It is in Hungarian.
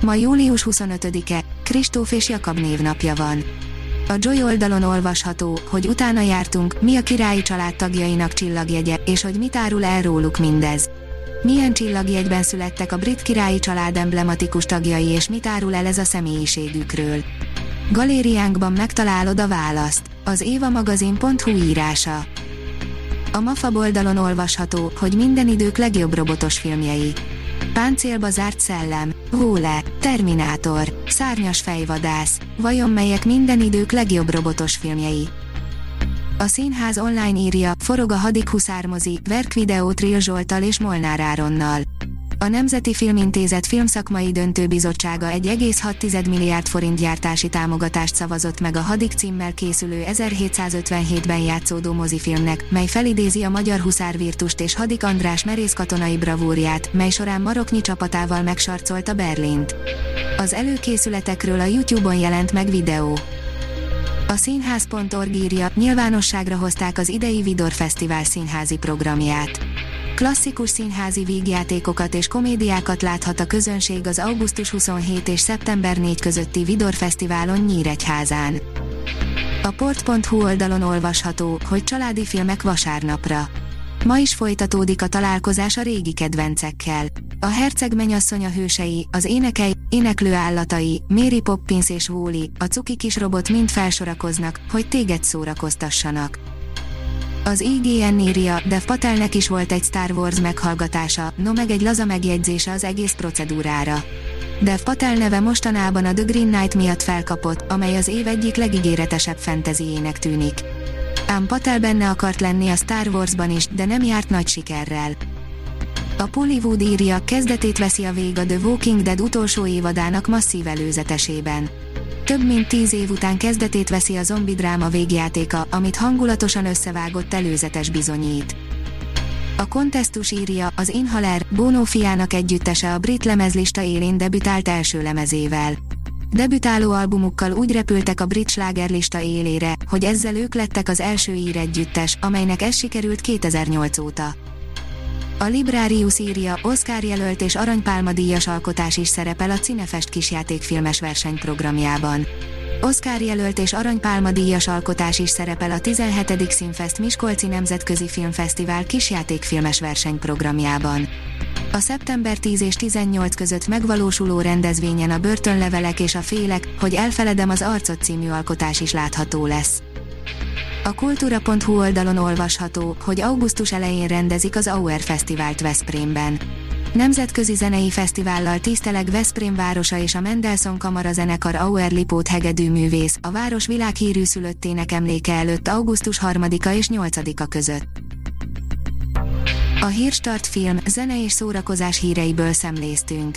Ma július 25-e, Kristóf és Jakab névnapja van. A Joy oldalon olvasható, hogy utána jártunk, mi a királyi család tagjainak csillagjegye, és hogy mit árul el róluk mindez. Milyen csillagjegyben születtek a brit királyi család emblematikus tagjai és mit árul el ez a személyiségükről. Galériánkban megtalálod a választ. Az évamagazin.hu írása. A MAFA oldalon olvasható, hogy minden idők legjobb robotos filmjei. Páncélba zárt szellem, Hóle, Terminátor, Szárnyas fejvadász, vajon melyek minden idők legjobb robotos filmjei? A színház online írja, forog a hadik huszármozi, Verk videó Trill Zsoltal és Molnár Áronnal. A Nemzeti Filmintézet filmszakmai döntőbizottsága 1,6 milliárd forint gyártási támogatást szavazott meg a Hadik címmel készülő 1757-ben játszódó mozifilmnek, mely felidézi a magyar huszárvirtust és Hadik András merész katonai bravúrját, mely során maroknyi csapatával megsarcolta Berlint. Az előkészületekről a YouTube-on jelent meg videó. A színház.org írja, nyilvánosságra hozták az idei Vidor Fesztivál színházi programját klasszikus színházi vígjátékokat és komédiákat láthat a közönség az augusztus 27 és szeptember 4 közötti Vidor Fesztiválon Nyíregyházán. A port.hu oldalon olvasható, hogy családi filmek vasárnapra. Ma is folytatódik a találkozás a régi kedvencekkel. A herceg menyasszony a hősei, az énekei, éneklő állatai, Mary Poppins és Wooly, a cuki kis robot mind felsorakoznak, hogy téged szórakoztassanak. Az IGN írja, de Patelnek is volt egy Star Wars meghallgatása, no meg egy laza megjegyzése az egész procedúrára. Dev Patel neve mostanában a The Green Knight miatt felkapott, amely az év egyik legígéretesebb fantasyének tűnik. Ám Patel benne akart lenni a Star Warsban is, de nem járt nagy sikerrel. A Pollywood írja, kezdetét veszi a vég a The Walking Dead utolsó évadának masszív előzetesében. Több mint tíz év után kezdetét veszi a zombi dráma végjátéka, amit hangulatosan összevágott előzetes bizonyít. A kontesztus írja, az Inhaler, Bono fiának együttese a brit lemezlista élén debütált első lemezével. Debütáló albumukkal úgy repültek a brit slágerlista élére, hogy ezzel ők lettek az első ír együttes, amelynek ez sikerült 2008 óta. A Librarius írja, Oscar jelölt és aranypálma díjas alkotás is szerepel a Cinefest kisjátékfilmes versenyprogramjában. Oscar jelölt és aranypálma díjas alkotás is szerepel a 17. Színfest Miskolci Nemzetközi Filmfesztivál kisjátékfilmes versenyprogramjában. A szeptember 10 és 18 között megvalósuló rendezvényen a börtönlevelek és a félek, hogy elfeledem az arcot című alkotás is látható lesz. A kultúra.hu oldalon olvasható, hogy augusztus elején rendezik az Auer Fesztivált Veszprémben. Nemzetközi zenei fesztivállal tiszteleg Veszprém városa és a Mendelssohn Kamara zenekar Auer Lipót hegedű művész, a város világhírű szülöttének emléke előtt augusztus 3-a és 8-a között. A Hírstart film, zene és szórakozás híreiből szemléztünk.